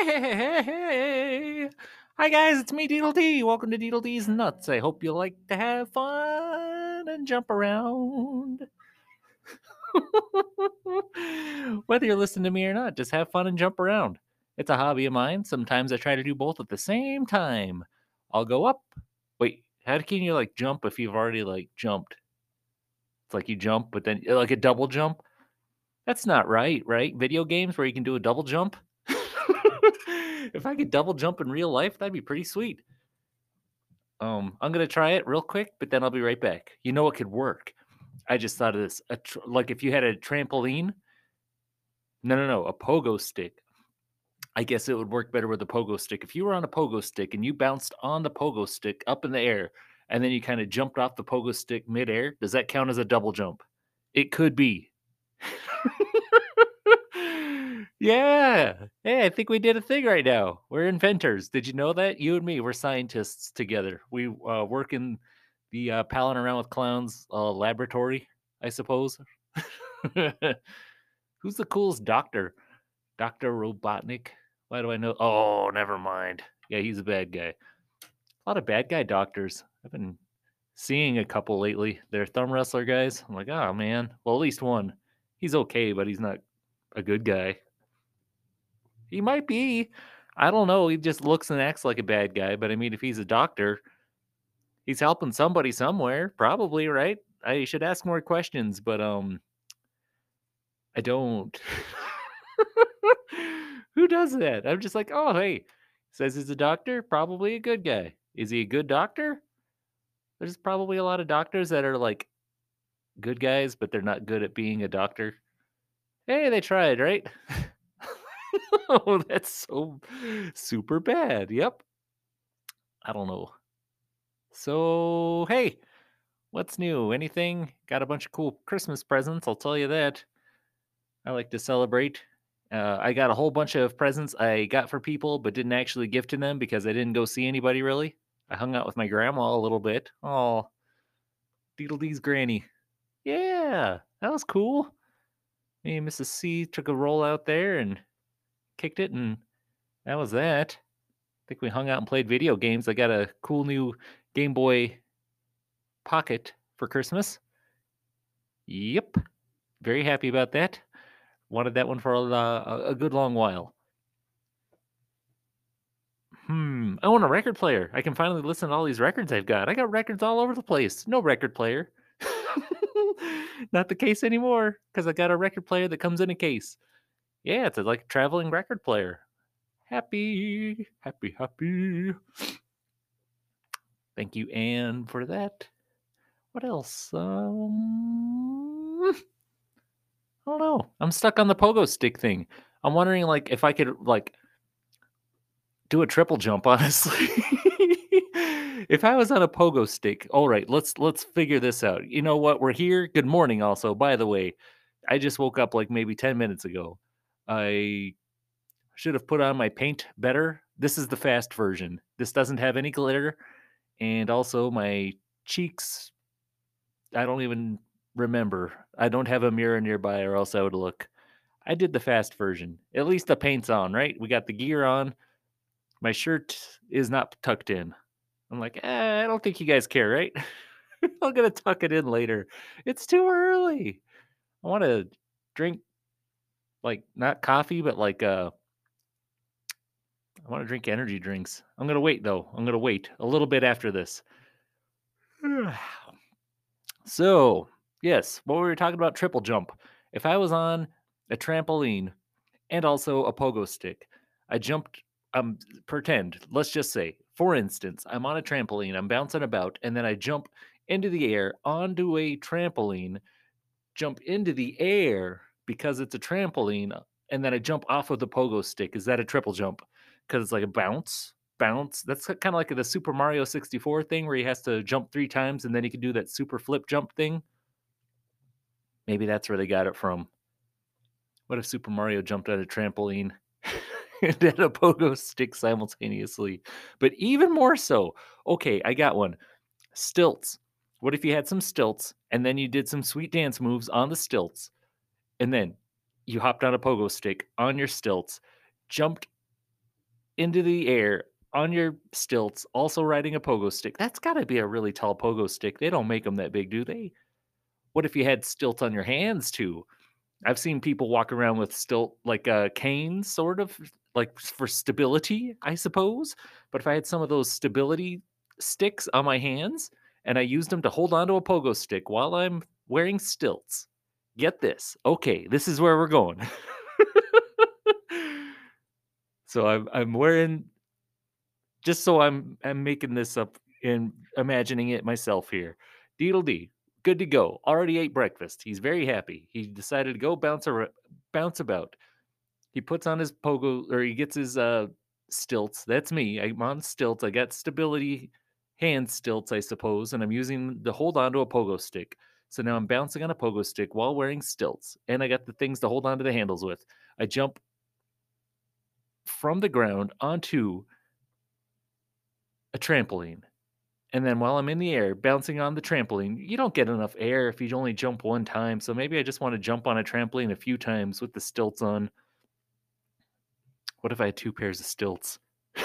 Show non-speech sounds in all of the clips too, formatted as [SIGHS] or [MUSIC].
Hey, hey, Hi guys, it's me, Deedle D. Welcome to Deedle D's Nuts. I hope you like to have fun and jump around. [LAUGHS] Whether you're listening to me or not, just have fun and jump around. It's a hobby of mine. Sometimes I try to do both at the same time. I'll go up. Wait, how can you like jump if you've already like jumped? It's like you jump, but then like a double jump. That's not right, right? Video games where you can do a double jump. If I could double jump in real life, that'd be pretty sweet. Um, I'm gonna try it real quick, but then I'll be right back. You know, it could work. I just thought of this. Tr- like if you had a trampoline. No, no, no, a pogo stick. I guess it would work better with a pogo stick. If you were on a pogo stick and you bounced on the pogo stick up in the air, and then you kind of jumped off the pogo stick midair, does that count as a double jump? It could be. [LAUGHS] yeah. Hey, I think we did a thing right now. We're inventors. Did you know that? You and me, we're scientists together. We uh, work in the uh, palling around with clowns uh, laboratory, I suppose. [LAUGHS] Who's the coolest doctor? Dr. Robotnik? Why do I know? Oh, never mind. Yeah, he's a bad guy. A lot of bad guy doctors. I've been seeing a couple lately. They're thumb wrestler guys. I'm like, oh man. Well, at least one. He's okay, but he's not a good guy. He might be. I don't know. He just looks and acts like a bad guy. But I mean, if he's a doctor, he's helping somebody somewhere, probably, right? I should ask more questions, but um, I don't. [LAUGHS] Who does that? I'm just like, oh, hey, says he's a doctor, probably a good guy. Is he a good doctor? There's probably a lot of doctors that are like good guys, but they're not good at being a doctor. Hey, they tried, right? [LAUGHS] [LAUGHS] oh, that's so super bad. Yep. I don't know. So, hey, what's new? Anything? Got a bunch of cool Christmas presents, I'll tell you that. I like to celebrate. Uh, I got a whole bunch of presents I got for people, but didn't actually give to them because I didn't go see anybody really. I hung out with my grandma a little bit. Oh, Deedle D's granny. Yeah, that was cool. Me and Mrs. C took a roll out there and kicked it, and that was that. I think we hung out and played video games. I got a cool new Game Boy Pocket for Christmas. Yep. Very happy about that. Wanted that one for a, a good long while. Hmm. I want a record player. I can finally listen to all these records I've got. I got records all over the place. No record player. [LAUGHS] Not the case anymore because I got a record player that comes in a case. Yeah, it's like a traveling record player. Happy, happy, happy. Thank you, Anne, for that. What else? Um, I don't know. I'm stuck on the pogo stick thing. I'm wondering, like, if I could, like, do a triple jump. [LAUGHS] Honestly, if I was on a pogo stick, all right, let's let's figure this out. You know what? We're here. Good morning. Also, by the way, I just woke up like maybe ten minutes ago. I should have put on my paint better. This is the fast version. This doesn't have any glitter, and also my cheeks. I don't even remember. I don't have a mirror nearby, or else I would look. I did the fast version. At least the paint's on, right? We got the gear on. My shirt is not tucked in. I'm like, eh, I don't think you guys care, right? [LAUGHS] I'm gonna tuck it in later. It's too early. I want to drink like not coffee, but like uh I want to drink energy drinks. I'm gonna wait though. I'm gonna wait a little bit after this. [SIGHS] so yes, what we were talking about triple jump. If I was on a trampoline and also a pogo stick, I jumped um pretend, let's just say, for instance, I'm on a trampoline, I'm bouncing about, and then I jump into the air onto a trampoline, jump into the air because it's a trampoline, uh, and then I jump off of the pogo stick. Is that a triple jump? Because it's like a bounce, bounce. That's kind of like the Super Mario 64 thing where he has to jump three times and then he can do that super flip jump thing. Maybe that's where they got it from. What if Super Mario jumped on a trampoline [LAUGHS] and at a pogo stick simultaneously? But even more so, okay, I got one. Stilts. What if you had some stilts and then you did some sweet dance moves on the stilts and then you hopped on a pogo stick on your stilts, jumped into the air on your stilts, also riding a pogo stick. That's got to be a really tall pogo stick. They don't make them that big, do they? What if you had stilts on your hands too? I've seen people walk around with stilt like uh, a cane, sort of like for stability, I suppose. But if I had some of those stability sticks on my hands and I used them to hold onto a pogo stick while I'm wearing stilts, get this. Okay, this is where we're going. [LAUGHS] so I'm I'm wearing just so I'm I'm making this up and imagining it myself here. Deedle D, good to go. Already ate breakfast. He's very happy. He decided to go bounce ar- bounce about. He puts on his pogo or he gets his uh stilts. That's me. I'm on stilts. I got stability hand stilts, I suppose, and I'm using to hold onto a pogo stick. So now I'm bouncing on a pogo stick while wearing stilts, and I got the things to hold onto the handles with. I jump from the ground onto a trampoline. And then while I'm in the air, bouncing on the trampoline, you don't get enough air if you only jump one time. So maybe I just want to jump on a trampoline a few times with the stilts on. What if I had two pairs of stilts? [LAUGHS]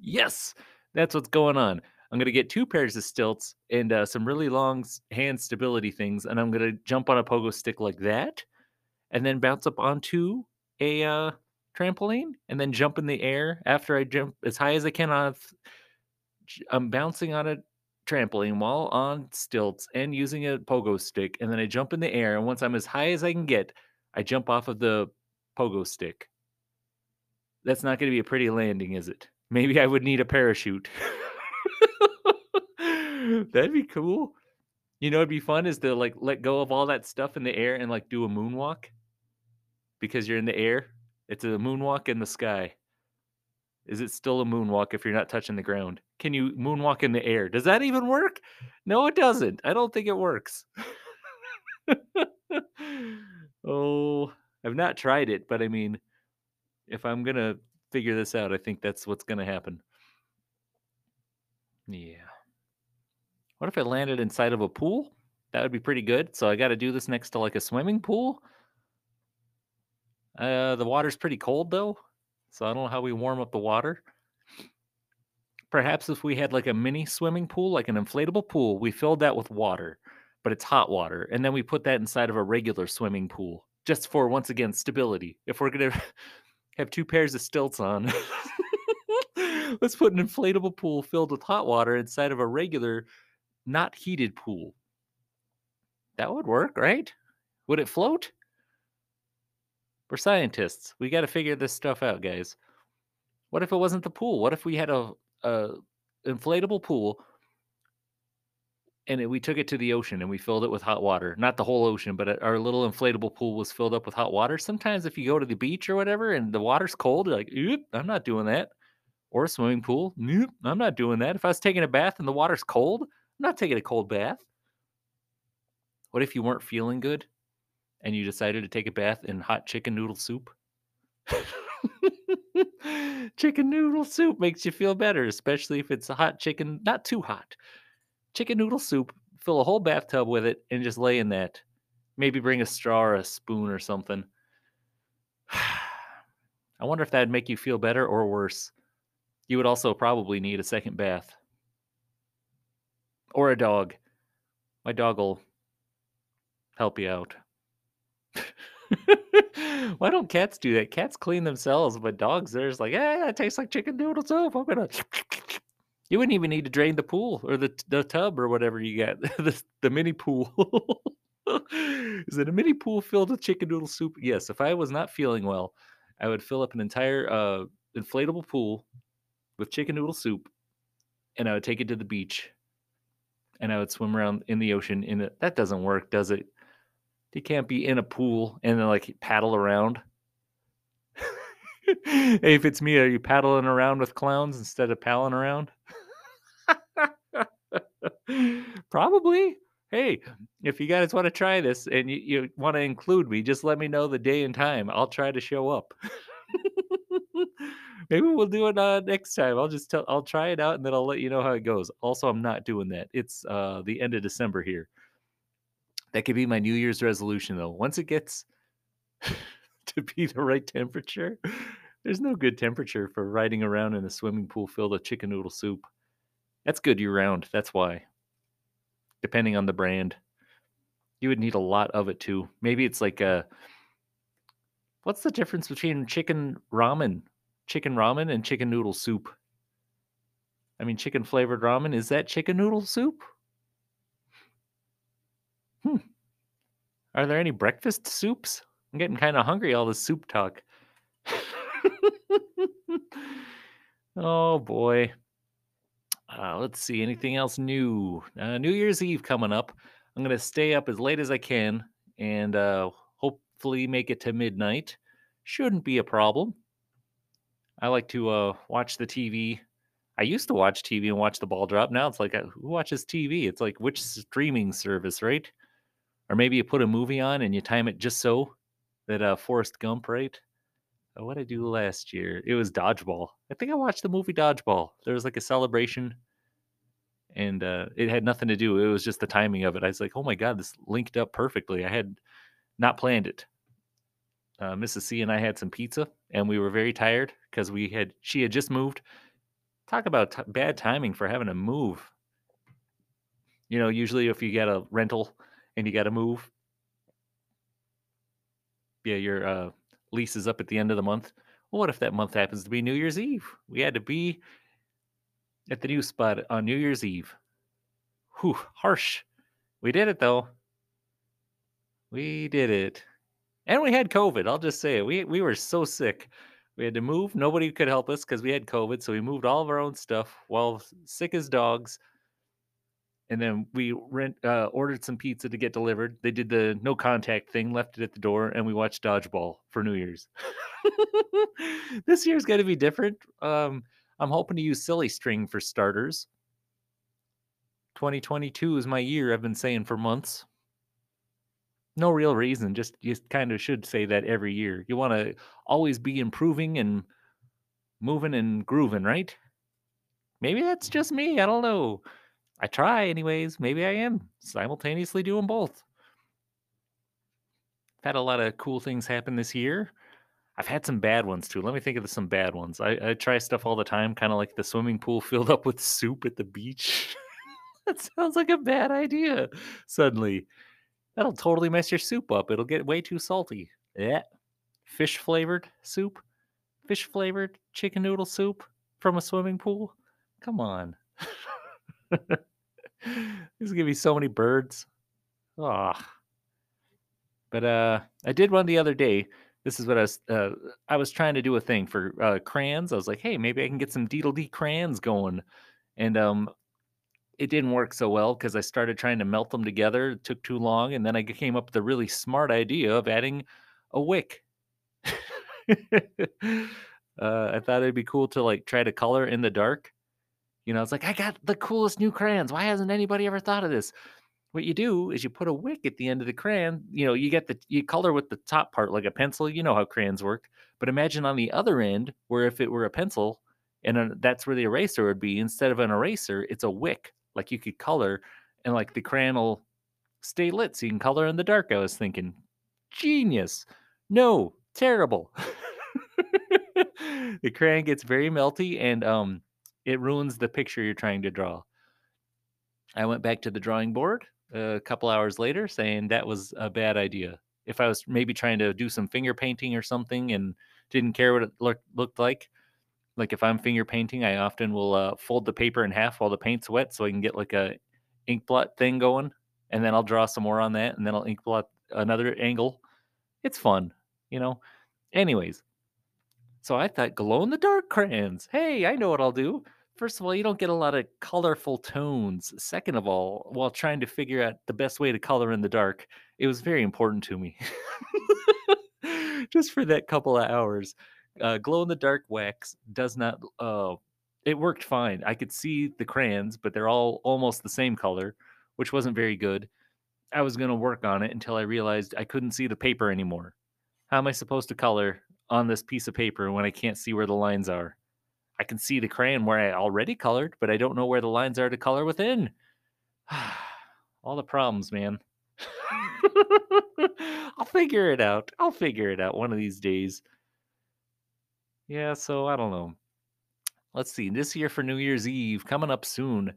yes, that's what's going on. I'm going to get two pairs of stilts and uh, some really long hand stability things, and I'm going to jump on a pogo stick like that, and then bounce up onto a uh, trampoline, and then jump in the air after I jump as high as I can on. I'm bouncing on a trampoline while on stilts and using a pogo stick, and then I jump in the air. And once I'm as high as I can get, I jump off of the pogo stick. That's not going to be a pretty landing, is it? Maybe I would need a parachute. [LAUGHS] [LAUGHS] That'd be cool. You know, it'd be fun is to like let go of all that stuff in the air and like do a moonwalk because you're in the air. It's a moonwalk in the sky. Is it still a moonwalk if you're not touching the ground? Can you moonwalk in the air? Does that even work? No, it doesn't. I don't think it works. [LAUGHS] oh, I've not tried it, but I mean, if I'm going to figure this out, I think that's what's going to happen. Yeah. What if I landed inside of a pool? That would be pretty good. So I got to do this next to like a swimming pool. Uh, the water's pretty cold though, so I don't know how we warm up the water. Perhaps if we had like a mini swimming pool, like an inflatable pool, we filled that with water, but it's hot water, and then we put that inside of a regular swimming pool just for once again stability. If we're gonna [LAUGHS] have two pairs of stilts on, [LAUGHS] let's put an inflatable pool filled with hot water inside of a regular, not heated pool. That would work, right? Would it float? We're scientists. We got to figure this stuff out, guys. What if it wasn't the pool? What if we had a, a inflatable pool and it, we took it to the ocean and we filled it with hot water? Not the whole ocean, but uh, our little inflatable pool was filled up with hot water. Sometimes if you go to the beach or whatever and the water's cold, you're like, Oop, I'm not doing that. Or a swimming pool, nope, I'm not doing that. If I was taking a bath and the water's cold, I'm not taking a cold bath. What if you weren't feeling good? and you decided to take a bath in hot chicken noodle soup. [LAUGHS] chicken noodle soup makes you feel better, especially if it's a hot chicken, not too hot. Chicken noodle soup, fill a whole bathtub with it and just lay in that. Maybe bring a straw or a spoon or something. [SIGHS] I wonder if that'd make you feel better or worse. You would also probably need a second bath. Or a dog. My dog will help you out. [LAUGHS] Why don't cats do that? Cats clean themselves, but dogs, they're just like, yeah, that tastes like chicken noodle soup. I'm gonna. [LAUGHS] You wouldn't even need to drain the pool or the the tub or whatever you got. [LAUGHS] the, the mini pool. Is it a mini pool filled with chicken noodle soup? Yes. If I was not feeling well, I would fill up an entire uh, inflatable pool with chicken noodle soup, and I would take it to the beach, and I would swim around in the ocean. In it, that doesn't work, does it? You can't be in a pool and then like paddle around. [LAUGHS] hey, if it's me, are you paddling around with clowns instead of palling around? [LAUGHS] Probably. Hey, if you guys want to try this and you, you want to include me, just let me know the day and time. I'll try to show up. [LAUGHS] Maybe we'll do it uh, next time. I'll just tell. I'll try it out and then I'll let you know how it goes. Also, I'm not doing that. It's uh, the end of December here. That could be my New Year's resolution, though. Once it gets [LAUGHS] to be the right temperature, There's no good temperature for riding around in a swimming pool filled with chicken noodle soup. That's good year round. That's why. Depending on the brand. You would need a lot of it too. Maybe it's like a What's the difference between chicken ramen? Chicken ramen and chicken noodle soup? I mean, chicken flavored ramen, is that chicken noodle soup? Hmm. Are there any breakfast soups? I'm getting kind of hungry all this soup talk. [LAUGHS] oh boy. Uh, let's see. Anything else new? Uh, New Year's Eve coming up. I'm gonna stay up as late as I can and uh, hopefully make it to midnight. Shouldn't be a problem. I like to uh, watch the TV. I used to watch TV and watch the ball drop. Now it's like, uh, who watches TV? It's like which streaming service, right? Or maybe you put a movie on and you time it just so that uh, Forrest Gump, right? Uh, what did I do last year? It was Dodgeball. I think I watched the movie Dodgeball. There was like a celebration, and uh, it had nothing to do. It was just the timing of it. I was like, oh my god, this linked up perfectly. I had not planned it. Uh, Mrs. C and I had some pizza, and we were very tired because we had she had just moved. Talk about t- bad timing for having to move. You know, usually if you get a rental and you got to move, yeah, your uh, lease is up at the end of the month. Well, what if that month happens to be New Year's Eve? We had to be at the new spot on New Year's Eve. Whew, harsh. We did it though. We did it. And we had COVID. I'll just say it. We we were so sick. We had to move. Nobody could help us because we had COVID. So we moved all of our own stuff while sick as dogs. And then we rent uh, ordered some pizza to get delivered. They did the no contact thing, left it at the door, and we watched dodgeball for New Year's. [LAUGHS] this year's going to be different. Um, I'm hoping to use silly string for starters. 2022 is my year. I've been saying for months no real reason. Just you kind of should say that every year. You want to always be improving and moving and grooving, right? Maybe that's just me. I don't know. I try, anyways. Maybe I am simultaneously doing both. I've had a lot of cool things happen this year. I've had some bad ones too. Let me think of some bad ones. I, I try stuff all the time, kind of like the swimming pool [LAUGHS] filled up with soup at the beach. [LAUGHS] that sounds like a bad idea. Suddenly, That'll totally mess your soup up. It'll get way too salty. Yeah. Fish flavored soup? Fish flavored chicken noodle soup from a swimming pool? Come on. [LAUGHS] There's gonna be so many birds. Ah. Oh. But uh I did one the other day. This is what I was uh, I was trying to do a thing for uh crayons. I was like, hey, maybe I can get some Deedle D crayons going. And um it didn't work so well because I started trying to melt them together. It took too long, and then I came up with the really smart idea of adding a wick. [LAUGHS] uh, I thought it'd be cool to like try to color in the dark. You know, it's like I got the coolest new crayons. Why hasn't anybody ever thought of this? What you do is you put a wick at the end of the crayon. You know, you get the you color with the top part like a pencil. You know how crayons work. But imagine on the other end, where if it were a pencil, and that's where the eraser would be. Instead of an eraser, it's a wick like you could color and like the crayon will stay lit so you can color in the dark. I was thinking, genius. No, terrible. [LAUGHS] the crayon gets very melty and um it ruins the picture you're trying to draw. I went back to the drawing board a couple hours later saying that was a bad idea. If I was maybe trying to do some finger painting or something and didn't care what it look, looked like, like if I'm finger painting, I often will uh, fold the paper in half while the paint's wet, so I can get like a ink blot thing going, and then I'll draw some more on that, and then I'll ink blot another angle. It's fun, you know. Anyways, so I thought glow in the dark crayons. Hey, I know what I'll do. First of all, you don't get a lot of colorful tones. Second of all, while trying to figure out the best way to color in the dark, it was very important to me. [LAUGHS] Just for that couple of hours uh, glow in the dark wax does not. Uh, it worked fine. I could see the crayons, but they're all almost the same color, which wasn't very good. I was going to work on it until I realized I couldn't see the paper anymore. How am I supposed to color on this piece of paper when I can't see where the lines are? I can see the crayon where I already colored, but I don't know where the lines are to color within. [SIGHS] all the problems, man. [LAUGHS] I'll figure it out. I'll figure it out one of these days. Yeah, so I don't know. Let's see. This year for New Year's Eve, coming up soon.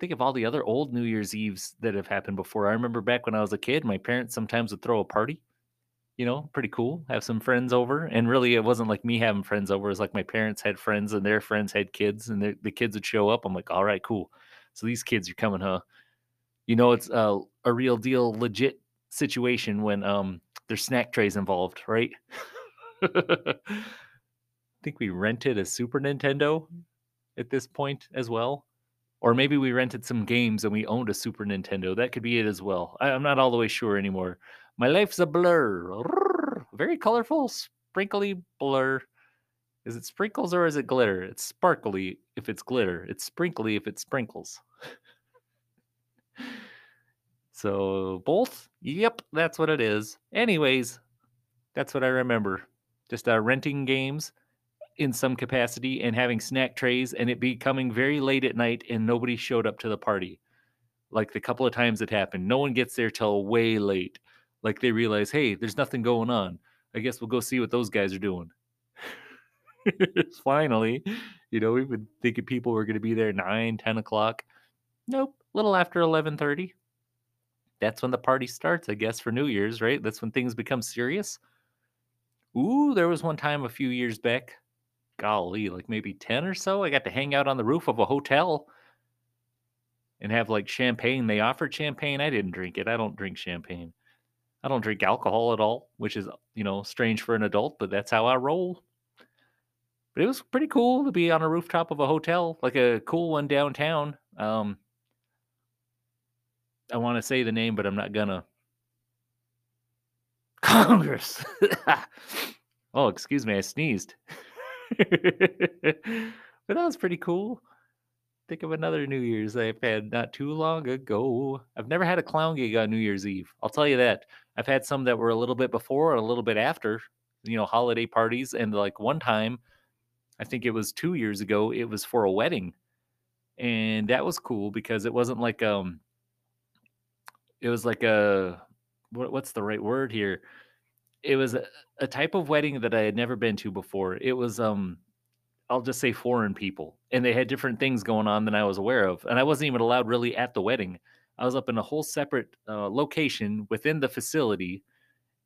Think of all the other old New Year's Eves that have happened before. I remember back when I was a kid, my parents sometimes would throw a party. You know, pretty cool. Have some friends over, and really, it wasn't like me having friends over. It was like my parents had friends, and their friends had kids, and the kids would show up. I'm like, all right, cool. So these kids are coming, huh? You know, it's a, a real deal, legit situation when um there's snack trays involved, right? [LAUGHS] Think we rented a Super Nintendo at this point as well. Or maybe we rented some games and we owned a Super Nintendo. That could be it as well. I, I'm not all the way sure anymore. My life's a blur. Very colorful, sprinkly blur. Is it sprinkles or is it glitter? It's sparkly if it's glitter. It's sprinkly if it sprinkles. [LAUGHS] So both? Yep, that's what it is. Anyways, that's what I remember. Just uh, renting games in some capacity and having snack trays and it becoming very late at night and nobody showed up to the party. Like the couple of times it happened, no one gets there till way late. Like they realize, hey, there's nothing going on. I guess we'll go see what those guys are doing. [LAUGHS] Finally, you know, we've been thinking people were going to be there 9, 10 o'clock. Nope, a little after 11:30. That's when the party starts, I guess, for New Year's, right? That's when things become serious. Ooh, there was one time a few years back, golly, like maybe 10 or so, I got to hang out on the roof of a hotel and have like champagne. They offered champagne. I didn't drink it. I don't drink champagne. I don't drink alcohol at all, which is, you know, strange for an adult, but that's how I roll. But it was pretty cool to be on a rooftop of a hotel, like a cool one downtown. Um, I want to say the name, but I'm not gonna. [LAUGHS] Congress. [LAUGHS] oh, excuse me, I sneezed. [LAUGHS] [LAUGHS] but that was pretty cool. Think of another New Year's I've had not too long ago. I've never had a clown gig on New Year's Eve. I'll tell you that. I've had some that were a little bit before and a little bit after, you know, holiday parties. And like one time, I think it was two years ago, it was for a wedding. And that was cool because it wasn't like um it was like a what, what's the right word here? It was a, type of wedding that I had never been to before. It was um I'll just say foreign people, and they had different things going on than I was aware of, and I wasn't even allowed really at the wedding. I was up in a whole separate uh, location within the facility,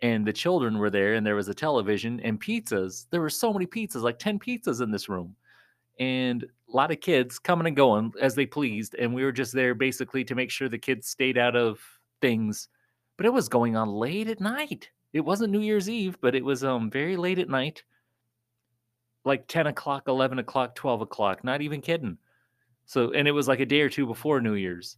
and the children were there, and there was a television and pizzas. There were so many pizzas, like ten pizzas in this room, and a lot of kids coming and going as they pleased, and we were just there basically to make sure the kids stayed out of things. But it was going on late at night. It wasn't New Year's Eve, but it was um very late at night like 10 o'clock, 11 o'clock, 12 o'clock. Not even kidding. So, and it was like a day or two before New Year's.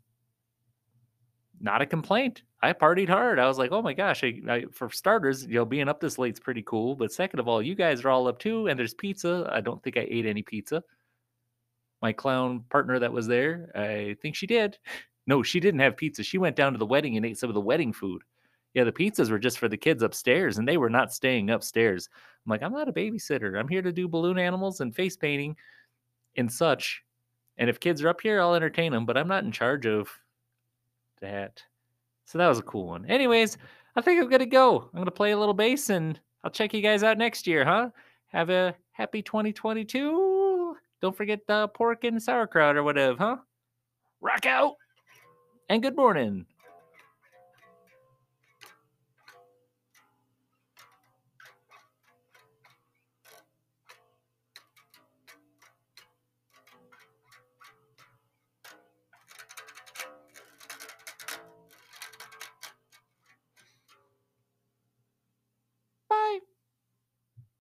Not a complaint. I partied hard. I was like, oh my gosh, I, I, for starters, you know, being up this late's pretty cool. But second of all, you guys are all up too, and there's pizza. I don't think I ate any pizza. My clown partner that was there, I think she did. [LAUGHS] No, she didn't have pizza. She went down to the wedding and ate some of the wedding food. Yeah, the pizzas were just for the kids upstairs, and they were not staying upstairs. I'm like, I'm not a babysitter. I'm here to do balloon animals and face painting and such. And if kids are up here, I'll entertain them, but I'm not in charge of that. So that was a cool one. Anyways, I think I'm gonna go. I'm gonna play a little bass and I'll check you guys out next year, huh? Have a happy 2022. Don't forget the pork and sauerkraut or whatever, huh? Rock out and good morning.